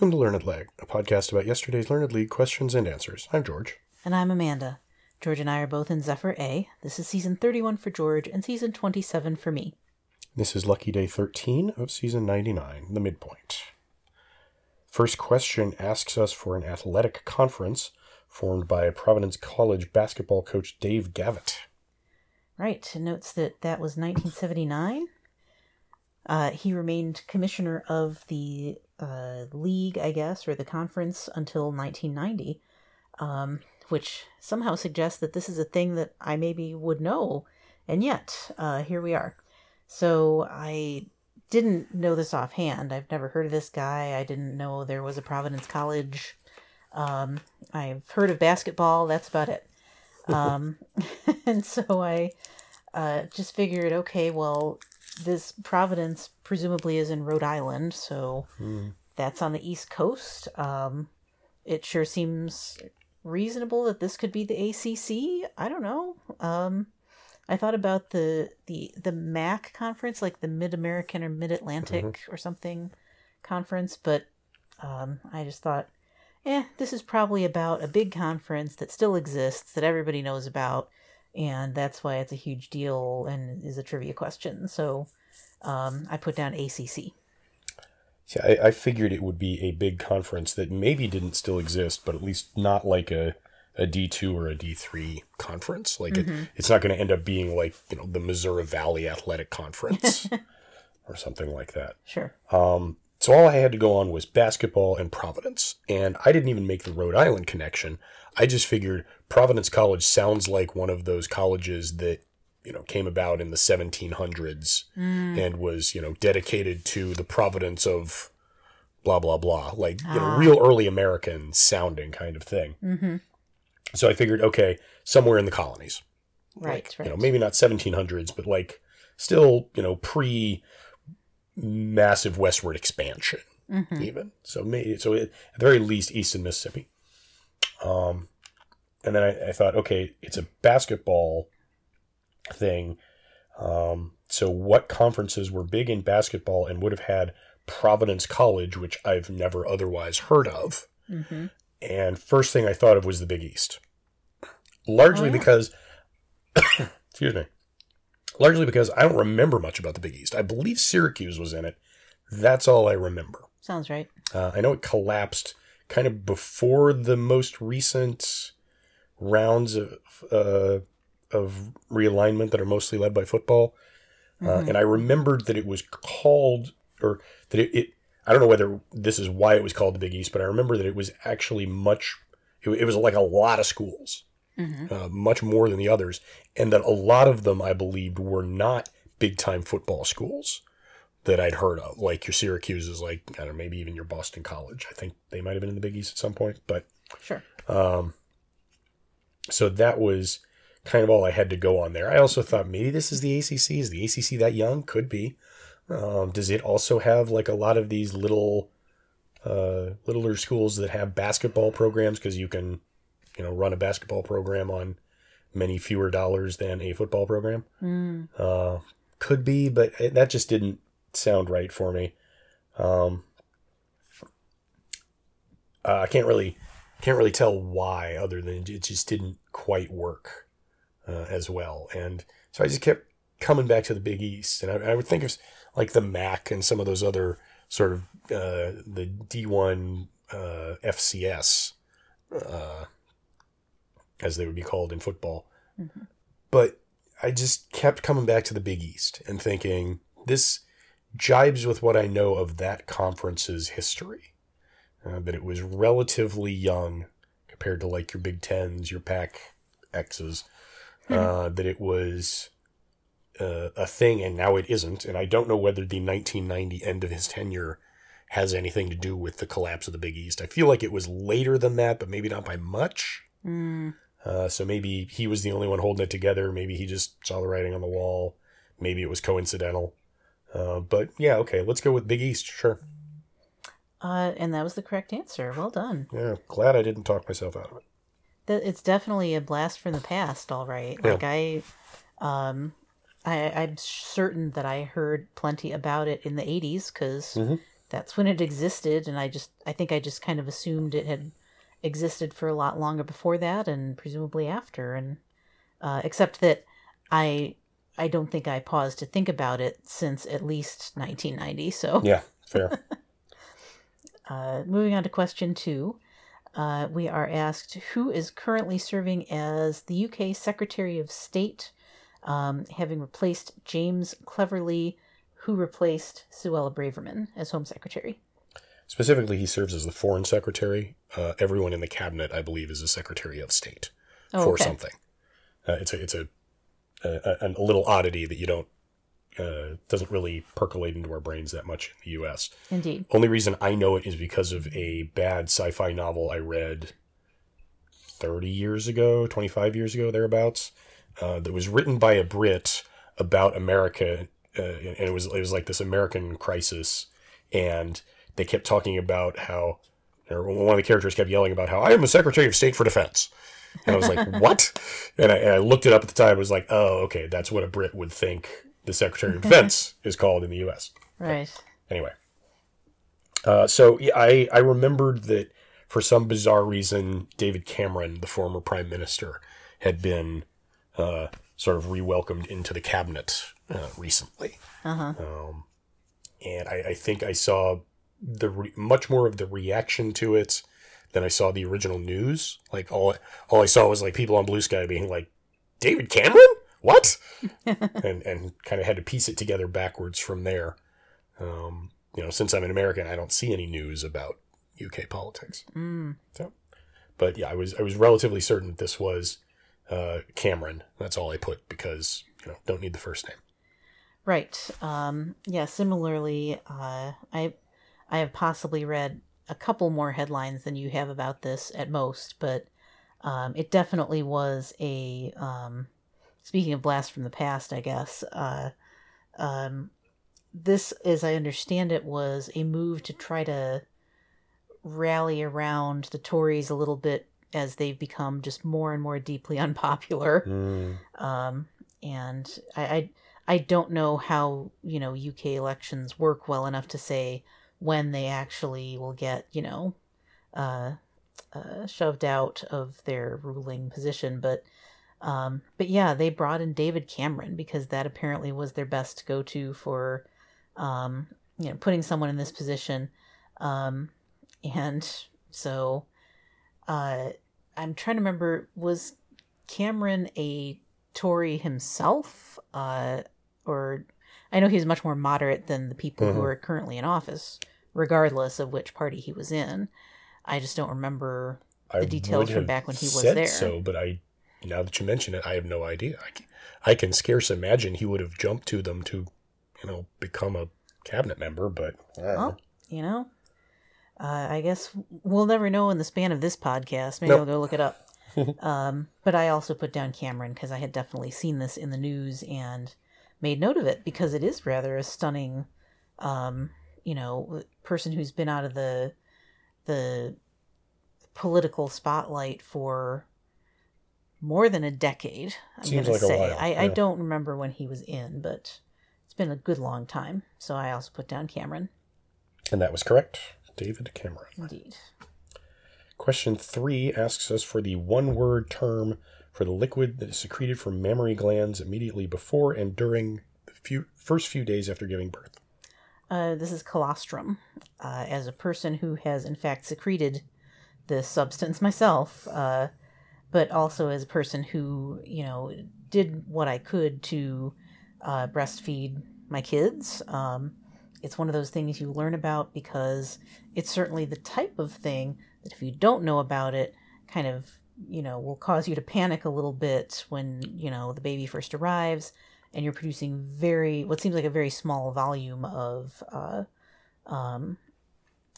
Welcome to Learned Leg, a podcast about yesterday's Learned League questions and answers. I'm George. And I'm Amanda. George and I are both in Zephyr A. This is season 31 for George and season 27 for me. This is Lucky Day 13 of season 99, the midpoint. First question asks us for an athletic conference formed by Providence College basketball coach Dave Gavitt. Right. Notes that that was 1979. Uh, he remained commissioner of the uh, league, I guess, or the conference until 1990, um, which somehow suggests that this is a thing that I maybe would know. And yet, uh, here we are. So I didn't know this offhand. I've never heard of this guy. I didn't know there was a Providence College. Um, I've heard of basketball. That's about it. Um, and so I uh, just figured, okay, well, this Providence presumably is in Rhode Island, so Hmm. that's on the East Coast. Um, it sure seems reasonable that this could be the ACC. I don't know. Um, I thought about the the the MAC conference, like the Mid American or Mid Atlantic or something conference, but um, I just thought, eh, this is probably about a big conference that still exists that everybody knows about, and that's why it's a huge deal and is a trivia question. So um, I put down ACC. Yeah, I, I figured it would be a big conference that maybe didn't still exist, but at least not like a, a D2 or a D3 conference. Like, it, it's not going to end up being like, you know, the Missouri Valley Athletic Conference or something like that. Sure. Um, so all I had to go on was basketball and Providence. And I didn't even make the Rhode Island connection. I just figured Providence College sounds like one of those colleges that, you know, came about in the 1700s and was, you know, dedicated to the Providence of blah, blah, blah. Like, you know, real early American sounding kind of thing. Mm-hmm. So I figured, okay, somewhere in the colonies Right. like, right. you know, maybe not 1700s, but like still, you know, pre massive westward expansion, Mhm. even. So maybe, so at the very least, east of Mississippi. Um, and then I, I thought, okay, it's a basketball thing. Um, so what conferences were big in basketball and would have had Providence College, which I've never otherwise heard of? Mm-hmm. And first thing I thought of was the Big East. Largely Oh, yeah. because, excuse me, largely because I don't remember much about the Big East. I believe Syracuse was in it. That's all I remember. Sounds right. Uh, I know it collapsed kind of before the most recent rounds of uh, of realignment that are mostly led by football. Uh, Mhm. and I remembered that it was called, or that it, it, I don't know whether this is why it was called the Big East, but I remember that it was actually much, it, it was like a lot of schools, Mm-hmm. uh, much more than the others, and that a lot of them, I believed, were not big time football schools that I'd heard of, like your Syracuse is like, I don't know, maybe even your Boston College. I think they might have been in the Big East at some point, but Sure. um, so that was kind of all I had to go on there. I also thought maybe this is the ACC. Is the ACC that young? Could be. Um, does it also have like a lot of these little, uh, littler schools that have basketball programs because you can, you know, run a basketball program on many fewer dollars than a football program? Mm. Uh, could be, but it- that just didn't sound right for me. Um, uh, I can't really can't really tell why, other than it just didn't quite work uh, as well. And so I just kept coming back to the Big East, and I, I would think of like the MAC and some of those other sort of uh, the D one uh, FCS, uh, as they would be called in football. But I just kept coming back to the Big East and thinking this jibes with what I know of that conference's history. Uh, that it was relatively young compared to like your Big Tens, your Pac X's. Uh, that it was uh, a thing and now it isn't. And I don't know whether the 1990 end of his tenure has anything to do with the collapse of the Big East. I feel like it was later than that, but maybe not by much. Mm. Uh, so maybe he was the only one holding it together. Maybe he just saw the writing on the wall. Maybe it was coincidental. Uh, but yeah, okay, let's go with Big East. Sure. Uh, and that was the correct answer. Well done. Yeah, glad I didn't talk myself out of it. It's definitely a blast from the past. All right. Yeah. Like I, um, I I'm certain that I heard plenty about it in the '80s because Mhm. that's when it existed, and I just I think I just kind of assumed it had existed for a lot longer before that, and presumably after, and uh, except that I I don't think I paused to think about it since at least 1990. So Yeah, fair. uh, moving on to question two. Uh, we are asked who is currently serving as the UK Secretary of State, um, having replaced James Cleverly, who replaced Suella Braverman as Home Secretary. Specifically, he serves as the foreign secretary. Uh, everyone in the cabinet, I believe, is a secretary of state Oh, for okay. something. Uh, it's a it's a, a a a little oddity that you don't uh, doesn't really percolate into our brains that much in the U.S. Indeed. Only reason I know it is because of a bad sci-fi novel I read thirty years ago, twenty-five years ago, thereabouts. Uh, that was written by a Brit about America, uh, and it was it was like this American crisis, and they kept talking about how, or one of the characters kept yelling about how I am the Secretary of State for Defense, and I was like, what? And I, and I looked it up at the time. I was like, oh, okay, that's what a Brit would think the Secretary of Defense is called in the U.S Right. anyway. Uh, so yeah, I, I remembered that for some bizarre reason david cameron the former prime minister had been uh, sort of re-welcomed into the cabinet uh, recently. Uh huh. um, and I, I think i saw the re- much more of the reaction to it than i saw the original news. Like all, all i saw was like people on bluesky being like david cameron what and and kind of had to piece it together backwards from there. Um, you know, since I'm an American, I don't see any news about UK politics. Mm. So, but yeah, I was I was relatively certain that this was uh, Cameron. That's all I put because you know don't need the first name. Right. Um, yeah. Similarly, uh, I I have possibly read a couple more headlines than you have about this at most, but um, it definitely was a. Um, speaking of blast from the past, I guess. Uh, um, this, as I understand it, was a move to try to rally around the Tories a little bit as they've become just more and more deeply unpopular um, and I, I I don't know how you know UK elections work well enough to say when they actually will get you know uh, uh, shoved out of their ruling position, but um, but yeah, they brought in David Cameron because that apparently was their best go to for um, you know putting someone in this position, um, and so uh, I'm trying to remember was Cameron a Tory himself, uh, or I know he's much more moderate than the people who Mhm. are currently in office, regardless of which party he was in. I just don't remember. I The details from back when he was there. So, but I now that you mention it, I have no idea. I can, I can scarce imagine he would have jumped to them to, you know, become a cabinet member. But know. Well, you know, uh, I guess we'll never know in the span of this podcast. Maybe Nope. I'll go look it up. um, but I also put down Cameron because I had definitely seen this in the news and made note of it because it is rather a stunning, um, you know, person who's been out of the the political spotlight for more than a decade. I'm Seems gonna like say. I, I don't remember when he was in, but it's been a good long time. So I also put down Cameron. and that was correct, David Cameron. Indeed. Question three asks us for the one word term for the liquid that is secreted from mammary glands immediately before and during the few, first few days after giving birth. Uh, this is colostrum. Uh, as a person who has in fact secreted this substance myself, uh, but also as a person who you know did what I could to uh, breastfeed my kids. Um, it's one of those things you learn about because it's certainly the type of thing that if you don't know about it, kind of you know will cause you to panic a little bit when you know the baby first arrives and you're producing very what seems like a very small volume of uh, um,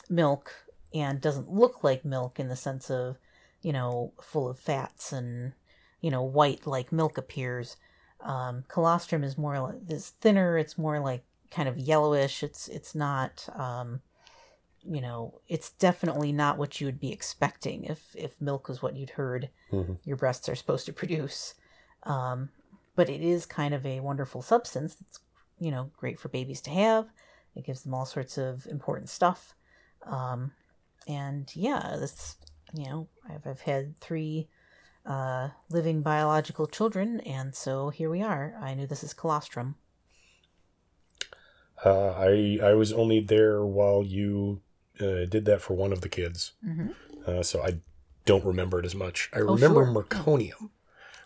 milk and doesn't look like milk in the sense of you know full of fats and you know white like milk appears um, colostrum is more like is thinner it's more like kind of yellowish it's it's not um, you know it's definitely not what you would be expecting if if milk was what you'd heard Mhm. your breasts are supposed to produce um, but it is kind of a wonderful substance that's you know great for babies to have It gives them all sorts of important stuff. Um, and yeah, that's you know I've I've had three uh, living biological children, and so here we are. I knew this is colostrum. Uh, I I was only there while you uh, did that for one of the kids, Mm-hmm. uh, so I don't remember it as much. I Oh, remember sure. merconium,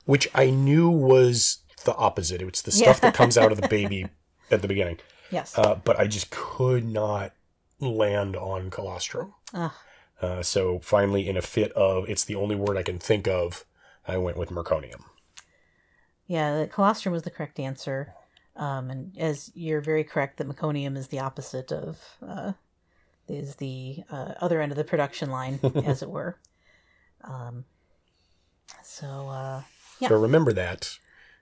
which I knew was the opposite. It's the stuff Yeah. that comes out of the baby at the beginning, Yes. uh, but I just could not land on colostrum. Uh, so finally, in a fit of it's the only word I can think of, I went with merconium. Yeah, the colostrum was the correct answer. Um, and as you're very correct, that meconium is the opposite of, uh, is the uh, other end of the production line, as it were. Um, so, uh, Yeah. So remember that.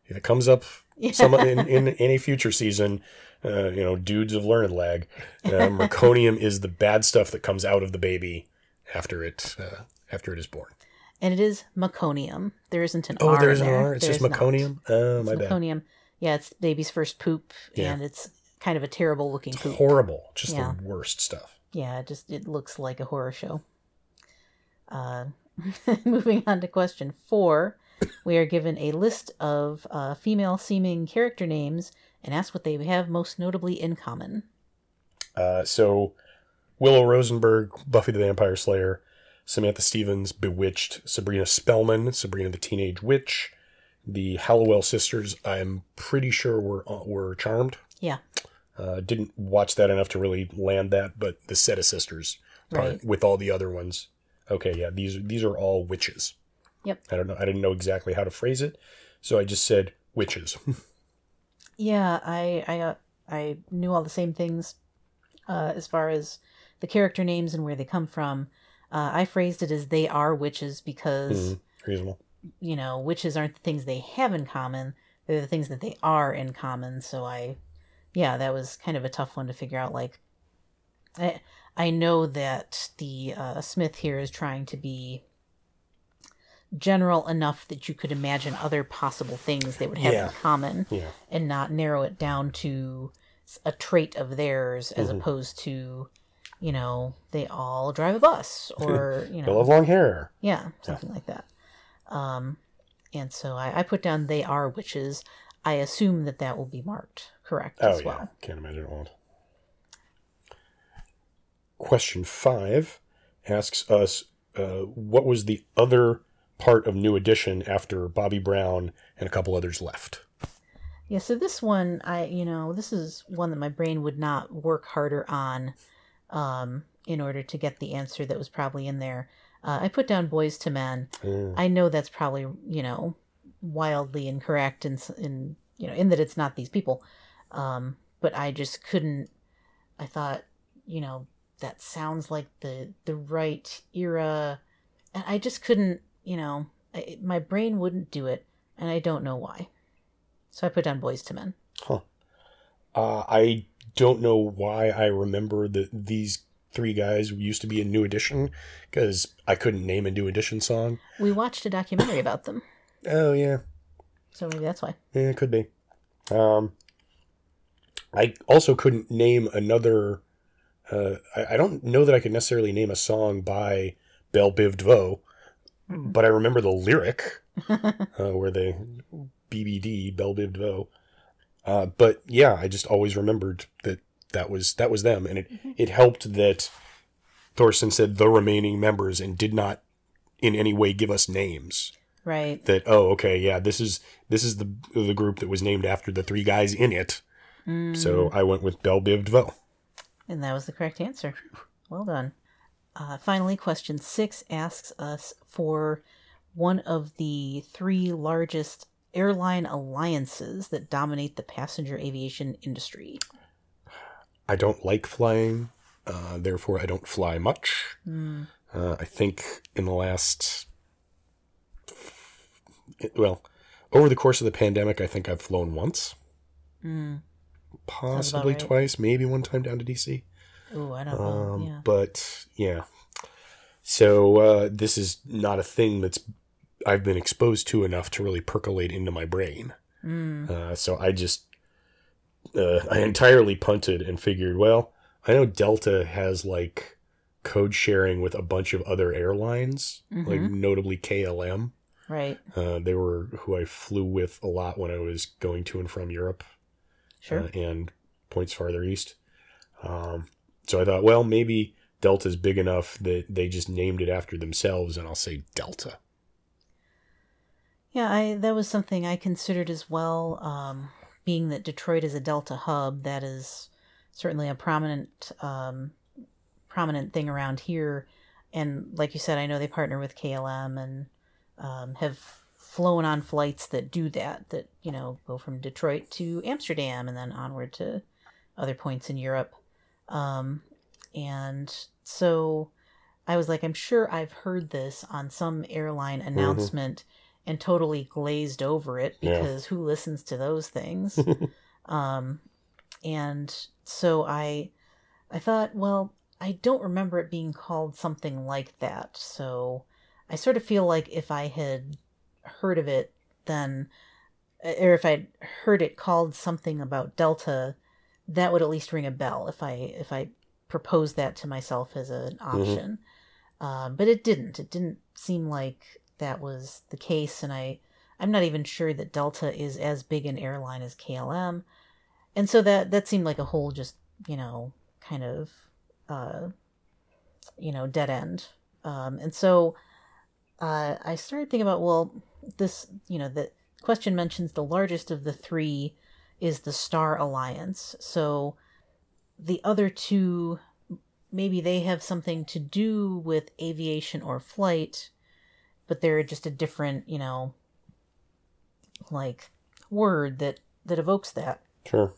If it comes up yeah. some in, in any future season, uh, you know, dudes of learned lag, uh, merconium is the bad stuff that comes out of the baby after it uh, after it is born. and it is meconium. There isn't an Oh, R. there's in an there. R. It's There just meconium. Oh, It's my bad. meconium. Yeah, it's baby's first poop, Yeah. and it's kind of a terrible looking It's poop. horrible. Just Yeah. the worst stuff. Yeah, it just it looks like a horror show. Uh, moving on to question four, we are given a list of uh, female-seeming character names and asked what they have most notably in common. Uh, so Willow Rosenberg, Buffy the Vampire Slayer, Samantha Stephens, Bewitched, Sabrina Spellman, Sabrina the Teenage Witch, the Halliwell sisters. I'm pretty sure were uh, were Charmed. Yeah. Uh, didn't watch that enough to really land that, but the set of sisters Right. with all the other ones. Okay, yeah, these these are all witches. Yep. I don't know. I didn't know exactly how to phrase it, so I just said witches. Yeah, I I uh, I knew all the same things uh, as far as the character names and where they come from. Uh, I phrased it as they are witches because Reasonable. you know witches aren't the things they have in common; they're the things that they are in common. So I, yeah, that was kind of a tough one to figure out. Like, I I know that the uh, Smith here is trying to be general enough that you could imagine other possible things they would have Yeah. in common Yeah. and not narrow it down to a trait of theirs as Mhm. opposed to you know they all drive a bus or you know They love long hair. yeah something like that um and so I, I put down they are witches i assume that that will be marked correct Oh as yeah, well can't imagine it won't. Question five asks us, uh, what was the other part of New Edition after Bobby Brown and a couple others left? Yeah so this one i you know this is one that my brain would not work harder on um in order to get the answer that was probably in there uh, i put down Boyz II Men Uh, I know that's probably you know wildly incorrect in in you know in that it's not these people, um, but I just couldn't. I thought you know that sounds like the the right era, and I just couldn't. You know, I, my brain wouldn't do it, and I don't know why. So I put down Boyz II Men. uh, I don't know why I remember that these three guys used to be in New Edition because I couldn't name a New Edition song. We watched a documentary about them, Oh yeah, so maybe that's why. Yeah, it could be. Um, I also couldn't name another. Uh, I, I don't know that I could necessarily name a song by Bell Biv DeVoe, Hmm. but I remember the lyric uh, where they BBD Bell Biv DeVoe. Uh, but yeah, I just always remembered that that was that was them, and it it helped that Thorsten said the remaining members and did not in any way give us names right. that oh okay yeah this is this is the the group that was named after the three guys in it Mm. so i went with bell biv devoe And that was the correct answer. Well done. Uh, finally, question six asks us for one of the three largest airline alliances that dominate the passenger aviation industry. i don't like flying uh, therefore i don't fly much Hmm. uh, i think in the last well over the course of the pandemic i think i've flown once Hmm. possibly right. twice maybe one time down to dc Ooh, I don't know. Um, yeah. But yeah, so uh, this is not a thing that's I've been exposed to enough to really percolate into my brain. Mm. Uh, so I just uh, I entirely punted and figured, well, I know Delta has like code sharing with a bunch of other airlines, like Mhm. notably KLM. Right. Uh, they were who I flew with a lot when I was going to and from Europe Sure. uh, and points farther east. Um, so I thought, well, maybe Delta's big enough that they just named it after themselves, and I'll say Delta. Yeah, I that was something I considered as well. Um, being that Detroit is a Delta hub, that is certainly a prominent um, prominent thing around here. And like you said, I know they partner with KLM and um, have flown on flights that do that. That you know go from Detroit to Amsterdam and then onward to other points in Europe. Um, and so I was like, I'm sure I've heard this on some airline announcement and totally glazed over it Yeah. because who listens to those things? um, and so I, I thought, well, I don't remember it being called something like that. So I sort of feel like if I had heard of it, then, or if I'd heard it called something about Delta, that would at least ring a bell if I if I proposed that to myself as an option. Um, but it didn't. It didn't seem like that was the case, and I I'm not even sure that Delta is as big an airline as KLM, and so that that seemed like a whole just you know kind of uh, you know dead end. Um, and so uh, I started thinking about well, this you know the question mentions the largest of the three is the Star Alliance, so the other two maybe they have something to do with aviation or flight, but they're just a different, you know, like word that that evokes that. Sure.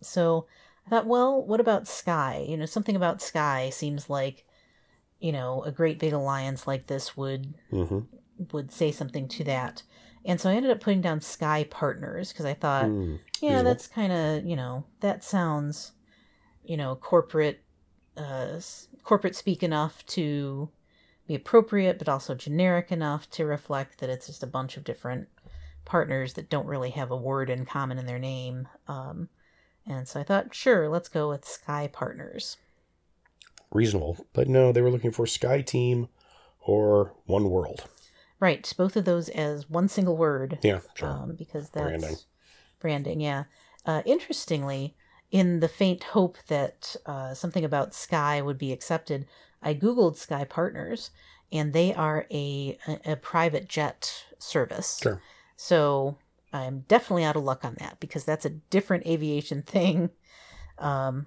So I thought, well, what about Sky? You know, something about Sky seems like, you know, a great big alliance like this would Mm-hmm. would say something to that. And so I ended up putting down Sky Partners because I thought, Mm. yeah, Reasonable. that's kind of you know that sounds, you know, corporate, uh, corporate speak enough to be appropriate, but also generic enough to reflect that it's just a bunch of different partners that don't really have a word in common in their name. Um, and so I thought, sure, let's go with Sky Partners. Reasonable. But no, they were looking for SkyTeam or One World. Right, both of those as one single word. Yeah, sure. um, because that's Branding. branding. yeah. Uh, interestingly, in the faint hope that uh, something about Sky would be accepted, I googled Sky Partners, and they are a a, a private jet service. Sure. So I'm definitely out of luck on that because that's a different aviation thing. Um,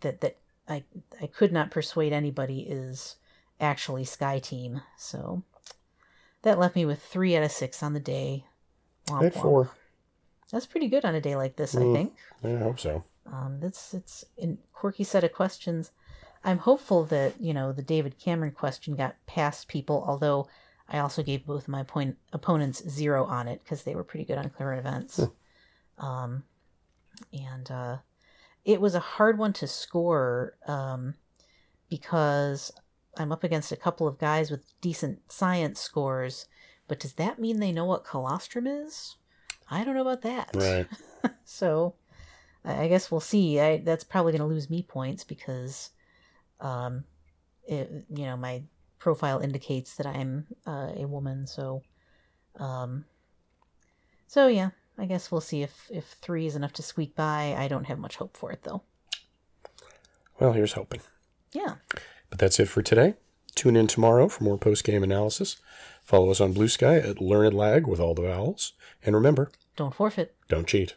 that that I I could not persuade anybody is actually SkyTeam. So that left me with three out of six on the day. Womp four. That's pretty good on a day like this, I Mm. think. I hope so. Um, that's it's a quirky set of questions. I'm hopeful that you know the David Cameron question got past people, although I also gave both my point opponents zero on it because they were pretty good on current events. um, and uh, it was a hard one to score um, because I'm up against a couple of guys with decent science scores. But does that mean they know what colostrum is? I don't know about that. Right. So I I guess we'll see. I that's probably going to lose me points because, um, it, you know, my profile indicates that I'm uh, a woman. So, um, so yeah, I guess we'll see if if three is enough to squeak by. I don't have much hope for it though. Well, here's hoping. Yeah. But that's it for today. Tune in tomorrow for more post game analysis. Follow us on Bluesky at Learned Lag with all the vowels. And remember, Don't forfeit. don't cheat.